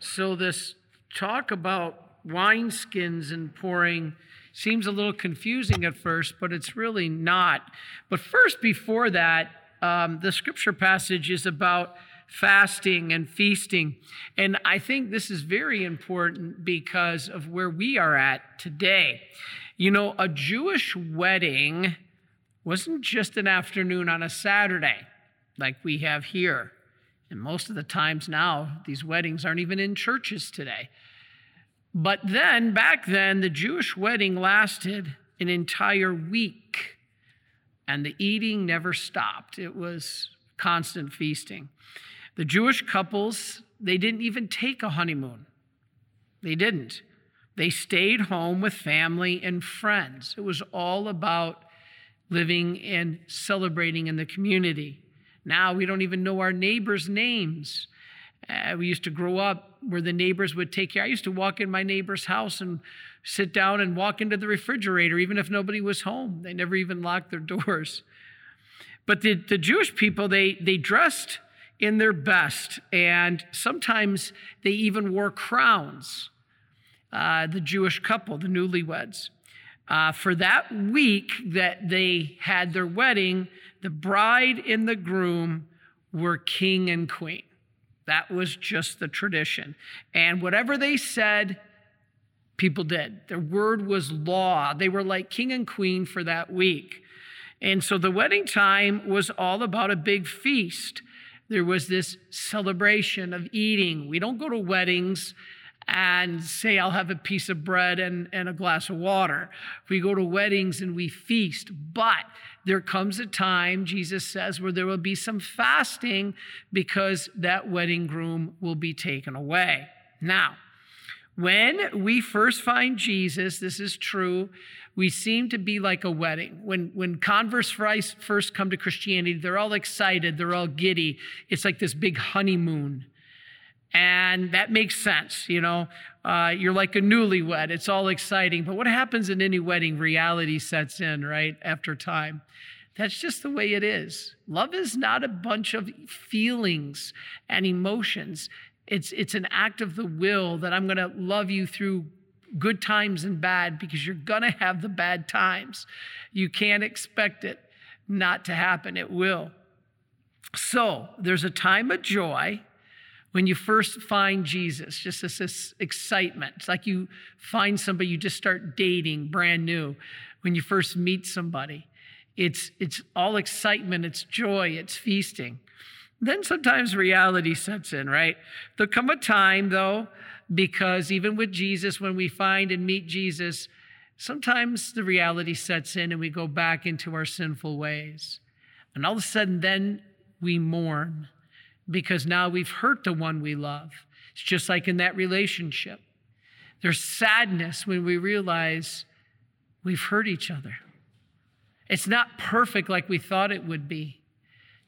So, this talk about wineskins and pouring seems a little confusing at first, but it's really not. But first, before that, um, the scripture passage is about fasting and feasting. And I think this is very important because of where we are at today. You know, a Jewish wedding wasn't just an afternoon on a Saturday like we have here. And most of the times now, these weddings aren't even in churches today. But then, back then, the Jewish wedding lasted an entire week, and the eating never stopped. It was constant feasting. The Jewish couples, they didn't even take a honeymoon. They didn't. They stayed home with family and friends. It was all about living and celebrating in the community. Now we don't even know our neighbors' names. Uh, we used to grow up where the neighbors would take care. I used to walk in my neighbor's house and sit down and walk into the refrigerator, even if nobody was home. They never even locked their doors. But the, the Jewish people, they, they dressed in their best, and sometimes they even wore crowns. Uh, the Jewish couple, the newlyweds. Uh, for that week that they had their wedding, the bride and the groom were king and queen. That was just the tradition. And whatever they said, people did. Their word was law. They were like king and queen for that week. And so the wedding time was all about a big feast. There was this celebration of eating. We don't go to weddings and say, I'll have a piece of bread and, and a glass of water. We go to weddings and we feast. But there comes a time, Jesus says, where there will be some fasting because that wedding groom will be taken away. Now, when we first find Jesus, this is true, we seem to be like a wedding. When, when converts first come to Christianity, they're all excited, they're all giddy. It's like this big honeymoon. And that makes sense, you know. Uh, you're like a newlywed, it's all exciting. But what happens in any wedding? Reality sets in, right, after time. That's just the way it is. Love is not a bunch of feelings and emotions. It's, it's an act of the will that I'm going to love you through good times and bad because you're going to have the bad times. You can't expect it not to happen, it will. So there's a time of joy when you first find Jesus, just this, this, excitement. It's like you find somebody you just start dating brand new. When you first meet somebody, it's, it's all excitement, it's joy, it's feasting. Then sometimes reality sets in, right? There'll come a time, though, because even with Jesus, when we find and meet Jesus, sometimes the reality sets in and we go back into our sinful ways. And all of a sudden, then we mourn because now we've hurt the one we love. It's just like in that relationship. There's sadness when we realize we've hurt each other. It's not perfect like we thought it would be.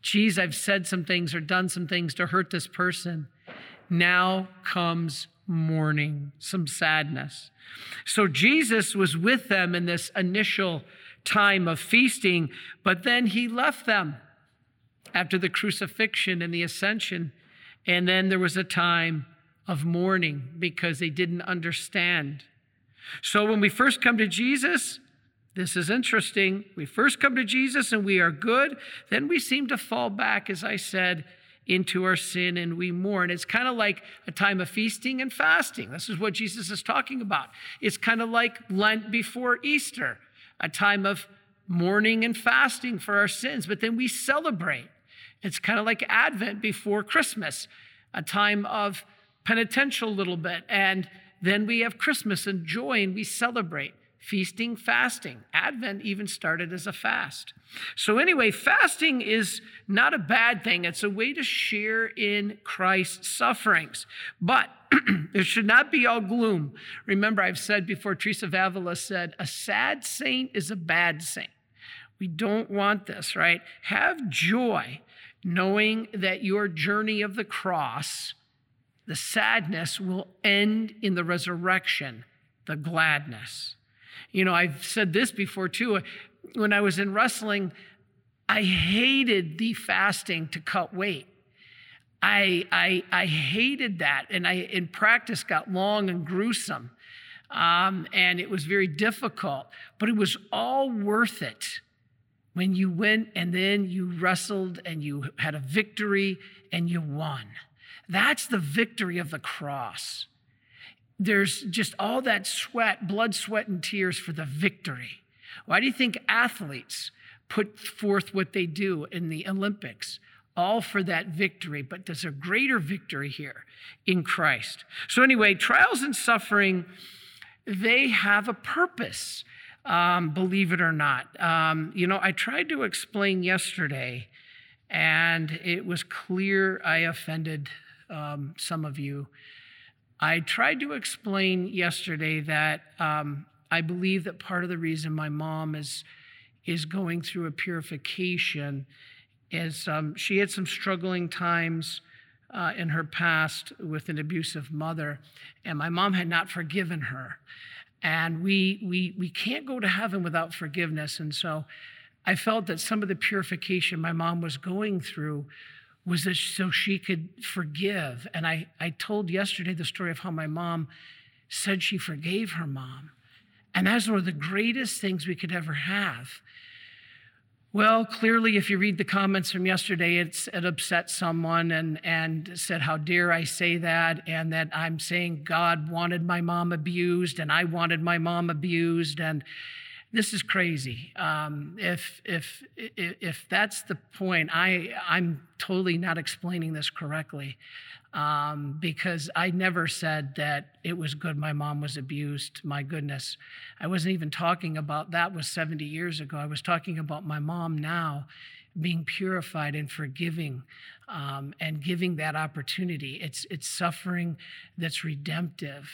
Geez, I've said some things or done some things to hurt this person. Now comes mourning, some sadness. So Jesus was with them in this initial time of feasting, but then he left them after the crucifixion and the ascension. And then there was a time of mourning because they didn't understand. So when we first come to Jesus, this is interesting. We first come to Jesus and we are good. Then we seem to fall back, as I said, into our sin and we mourn. It's kind of like a time of feasting and fasting. This is what Jesus is talking about. It's kind of like Lent before Easter, a time of mourning and fasting for our sins, but then we celebrate. It's kind of like Advent before Christmas, a time of penitential a little bit. And then we have Christmas and joy and we celebrate feasting, fasting. Advent even started as a fast. So, anyway, fasting is not a bad thing. It's a way to share in Christ's sufferings. But it should not be all gloom. Remember, I've said before, Teresa of Avila said, a sad saint is a bad saint. We don't want this, right? Have joy knowing that your journey of the cross, the sadness will end in the resurrection, the gladness. You know, I've said this before too. When I was in wrestling, I hated the fasting to cut weight. I, I, I hated that. And I, in practice, got long and gruesome. Um, and it was very difficult, but it was all worth it when you went and then you wrestled and you had a victory and you won. That's the victory of the cross. There's just all that sweat, blood, sweat, and tears for the victory. Why do you think athletes put forth what they do in the Olympics? All for that victory, but there's a greater victory here in Christ. So, anyway, trials and suffering, they have a purpose, um, believe it or not. Um, you know, I tried to explain yesterday, and it was clear I offended um, some of you. I tried to explain yesterday that um, I believe that part of the reason my mom is is going through a purification is um, she had some struggling times uh, in her past with an abusive mother, and my mom had not forgiven her. And we, we, we can't go to heaven without forgiveness. And so I felt that some of the purification my mom was going through was that so she could forgive. And I, I told yesterday the story of how my mom said she forgave her mom. And that's one of the greatest things we could ever have. Well, clearly, if you read the comments from yesterday, it upset someone and, and said, How dare I say that? And that I'm saying God wanted my mom abused and I wanted my mom abused. And this is crazy. Um, if, if, if that's the point, I, I'm totally not explaining this correctly um, because I never said that it was good my mom was abused. My goodness. I wasn't even talking about that was 70 years ago. I was talking about my mom now being purified and forgiving um, and giving that opportunity. It's, it's suffering that's redemptive.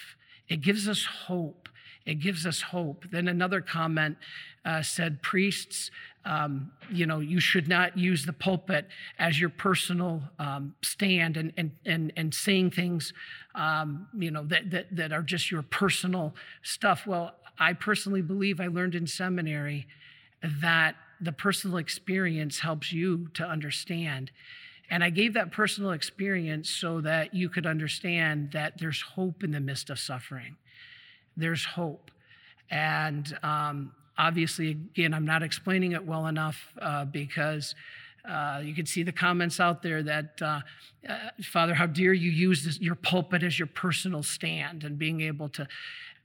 It gives us hope. It gives us hope. Then another comment uh, said, priests, um, you know, you should not use the pulpit as your personal um, stand and, and, and, and saying things, um, you know, that, that, that are just your personal stuff. Well, I personally believe I learned in seminary that the personal experience helps you to understand. And I gave that personal experience so that you could understand that there's hope in the midst of suffering. There's hope. And um, obviously, again, I'm not explaining it well enough uh, because uh, you can see the comments out there that, uh, uh, Father, how dare you use this, your pulpit as your personal stand and being able to.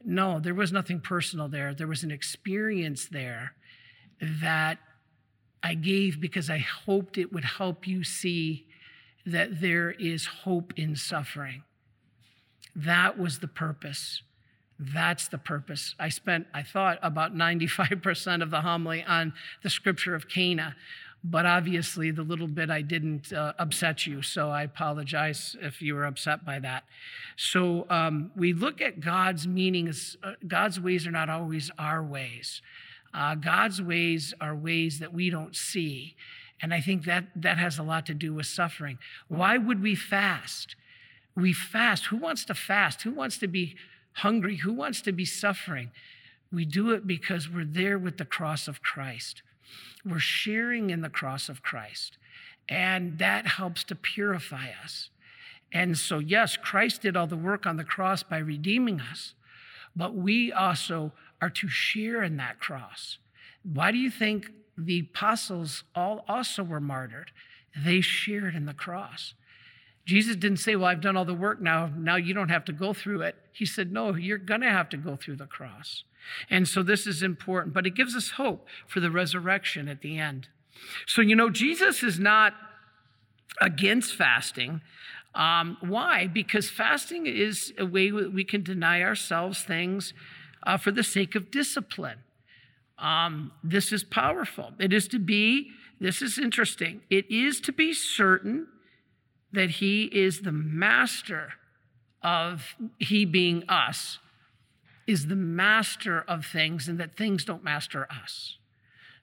No, there was nothing personal there. There was an experience there that I gave because I hoped it would help you see that there is hope in suffering. That was the purpose. That's the purpose. I spent, I thought, about 95% of the homily on the scripture of Cana, but obviously the little bit I didn't uh, upset you, so I apologize if you were upset by that. So um, we look at God's meanings. Uh, God's ways are not always our ways. Uh, God's ways are ways that we don't see. And I think that that has a lot to do with suffering. Why would we fast? We fast. Who wants to fast? Who wants to be hungry? Who wants to be suffering? We do it because we're there with the cross of Christ. We're sharing in the cross of Christ. And that helps to purify us. And so, yes, Christ did all the work on the cross by redeeming us, but we also are to share in that cross. Why do you think the apostles all also were martyred? They shared in the cross. Jesus didn't say, Well, I've done all the work now. Now you don't have to go through it. He said, No, you're going to have to go through the cross. And so this is important, but it gives us hope for the resurrection at the end. So, you know, Jesus is not against fasting. Um, why? Because fasting is a way we can deny ourselves things uh, for the sake of discipline. Um, this is powerful. It is to be, this is interesting, it is to be certain that He is the master of He being us, is the master of things, and that things don't master us.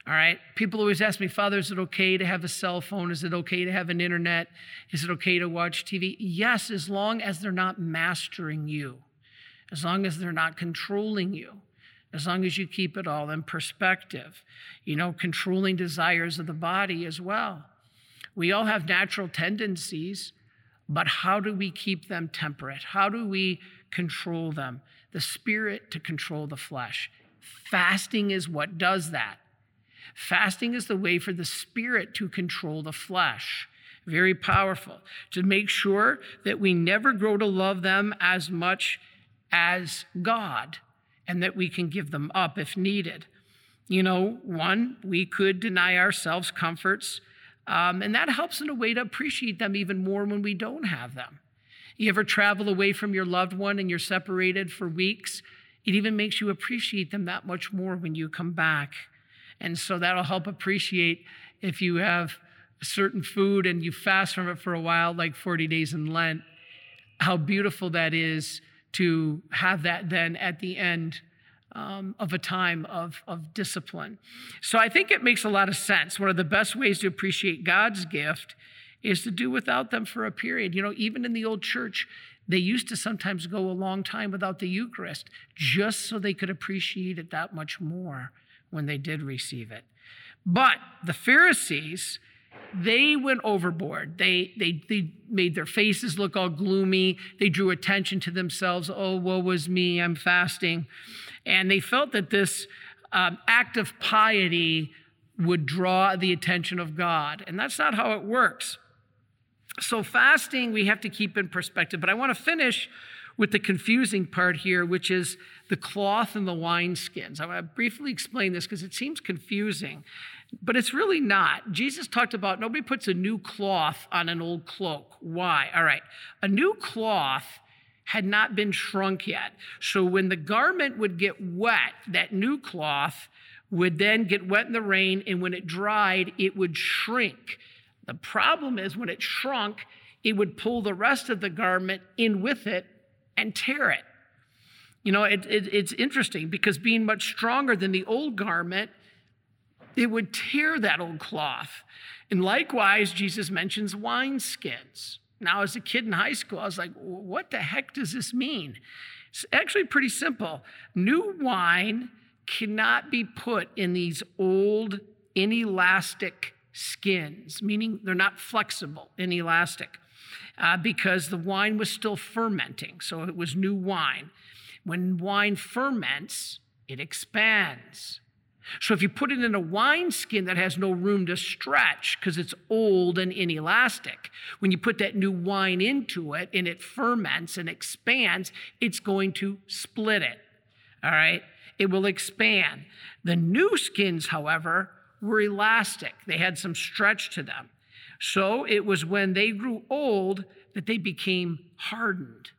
All right. People always ask me, Father, is it okay to have a cell phone? Is it okay to have an internet? Is it okay to watch TV? Yes, as long as they're not mastering you, as long as they're not controlling you, as long as you keep it all in perspective. You know, controlling desires of the body as well. We all have natural tendencies. but how do we keep them temperate? How do we control them? The spirit to control the flesh. Fasting is what does that. Fasting is the way for the spirit to control the flesh. Very powerful. To make sure that we never grow to love them as much as God and that we can give them up if needed. You know, one, we could deny ourselves comforts, um, and that helps in a way to appreciate them even more when we don't have them. You ever travel away from your loved one and you're separated for weeks? It even makes you appreciate them that much more when you come back. And so that'll help appreciate if you have certain food and you fast from it for a while, like 40 days in Lent, how beautiful that is to have that then at the end um, of a time of, of discipline. So I think it makes a lot of sense. One of the best ways to appreciate God's gift is to do without them for a period. You know, even in the old church, they used to sometimes go a long time without the Eucharist just so they could appreciate it that much more when they did receive it. But the Pharisees, they went overboard. They, they, they made their faces look all gloomy. They drew attention to themselves. Oh, woe was me, I'm fasting. And they felt that this um, act of piety would draw the attention of God. And that's not how it works. So, fasting, we have to keep in perspective. But I want to finish with the confusing part here, which is the cloth and the wineskins. I want to briefly explain this because it seems confusing, but it's really not. Jesus talked about nobody puts a new cloth on an old cloak. Why? All right. A new cloth had not been shrunk yet. So when the garment would get wet, that new cloth would then get wet in the rain, and when it dried, it would shrink. The problem is when it shrunk, it would pull the rest of the garment in with it and tear it. You know, it, it, it's interesting because being much stronger than the old garment, it would tear that old cloth. And likewise, Jesus mentions wineskins. Now, as a kid in high school, I was like, what the heck does this mean? It's actually pretty simple. New wine cannot be put in these old, inelastic skins, meaning they're not flexible, inelastic, uh, because the wine was still fermenting. So it was new wine. When wine ferments, it expands. So if you put it in a wineskin that has no room to stretch because it's old and inelastic, when you put that new wine into it and it ferments and expands, it's going to split it. All right? It will expand. The new skins, however, were elastic. They had some stretch to them. So it was when they grew old that they became hardened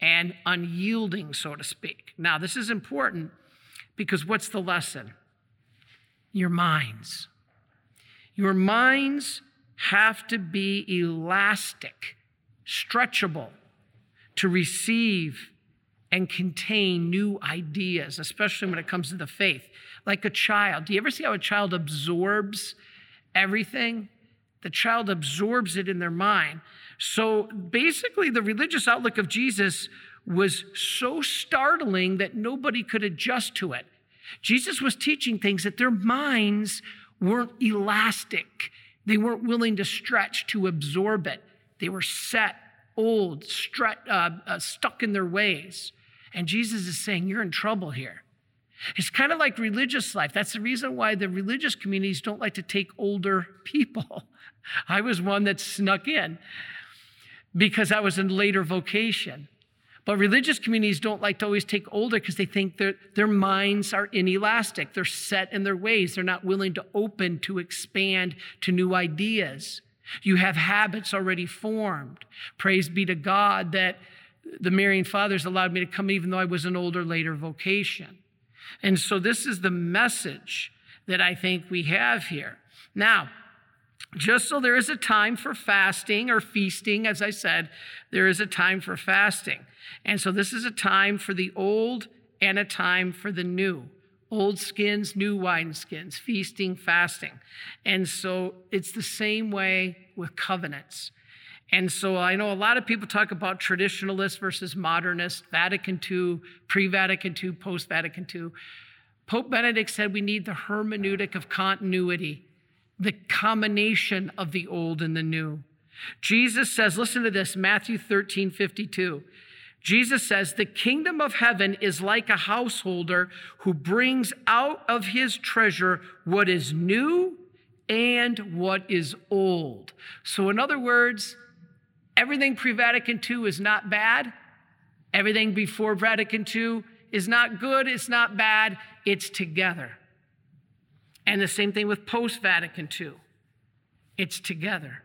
and unyielding, so to speak. Now, this is important because what's the lesson? Your minds. Your minds have to be elastic, stretchable to receive and contain new ideas, especially when it comes to the faith. Like a child. Do you ever see how a child absorbs everything? The child absorbs it in their mind. So basically, the religious outlook of Jesus was so startling that nobody could adjust to it. Jesus was teaching things that their minds weren't elastic. They weren't willing to stretch to absorb it. They were set, old, stre- uh, uh, stuck in their ways. And Jesus is saying, You're in trouble here. It's kind of like religious life. That's the reason why the religious communities don't like to take older people. I was one that snuck in because I was in later vocation. But religious communities don't like to always take older because they think their, their minds are inelastic. They're set in their ways. They're not willing to open, to expand to new ideas. You have habits already formed. Praise be to God that the Marian Fathers allowed me to come even though I was an older, later vocation. And so this is the message that I think we have here. Now, just so there is a time for fasting or feasting, as I said, there is a time for fasting. And so this is a time for the old and a time for the new. Old skins, new wineskins, feasting, fasting. And so it's the same way with covenants. And so I know a lot of people talk about traditionalist versus modernist, Vatican II, pre Vatican II, post Vatican II. Pope Benedict said we need the hermeneutic of continuity the combination of the old and the new. Jesus says, listen to this, Matthew 13, 52. Jesus says, The kingdom of heaven is like a householder who brings out of his treasure what is new and what is old. So, in other words, everything pre Vatican II is not bad. Everything before Vatican II is not good, it's not bad, it's together. And the same thing with post Vatican II, it's together.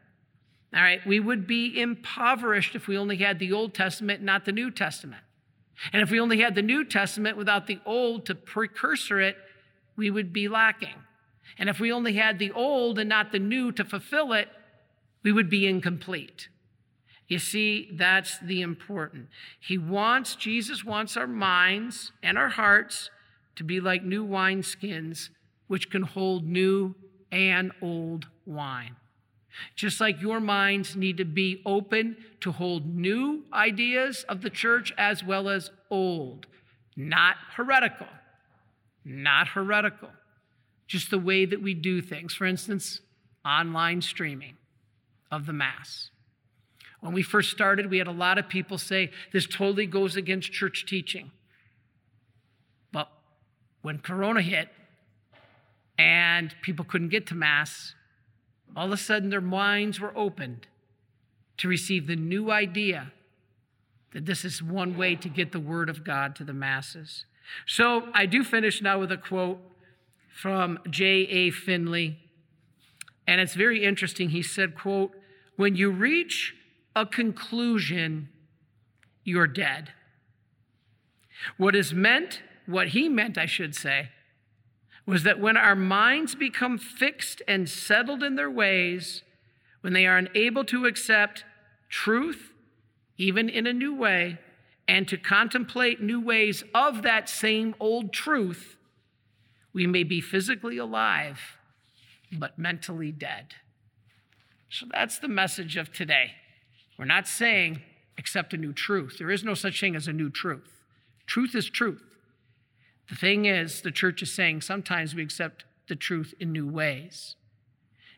All right, we would be impoverished if we only had the Old Testament, not the New Testament. And if we only had the New Testament without the Old to precursor it, we would be lacking. And if we only had the Old and not the New to fulfill it, we would be incomplete. You see, that's the important. He wants, Jesus wants our minds and our hearts to be like new wineskins, which can hold new and old wine. Just like your minds need to be open to hold new ideas of the church as well as old, not heretical, not heretical, just the way that we do things. For instance, online streaming of the Mass. When we first started, we had a lot of people say this totally goes against church teaching. But when Corona hit and people couldn't get to Mass, all of a sudden their minds were opened to receive the new idea that this is one way to get the word of God to the masses. So I do finish now with a quote from J.A. Finley. And it's very interesting. He said, quote, when you reach a conclusion, you're dead. What is meant, what he meant, I should say, was that when our minds become fixed and settled in their ways, when they are unable to accept truth, even in a new way, and to contemplate new ways of that same old truth, we may be physically alive, but mentally dead. So that's the message of today. We're not saying accept a new truth. There is no such thing as a new truth. Truth is truth. The thing is, the church is saying sometimes we accept the truth in new ways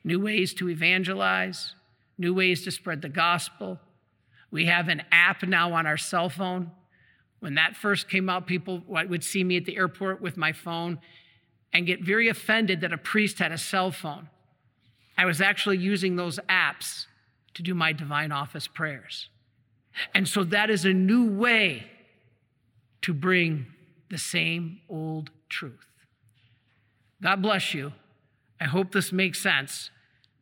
new ways to evangelize, new ways to spread the gospel. We have an app now on our cell phone. When that first came out, people would see me at the airport with my phone and get very offended that a priest had a cell phone. I was actually using those apps to do my divine office prayers. And so that is a new way to bring the same old truth. God bless you. I hope this makes sense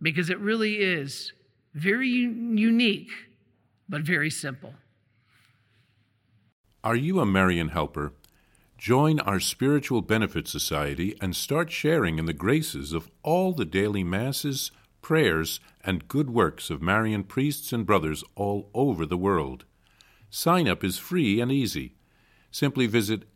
because it really is very unique, but very simple. Are you a Marian helper? Join our Spiritual Benefit Society and start sharing in the graces of all the daily masses, prayers, and good works of Marian priests and brothers all over the world. Sign up is free and easy simply visit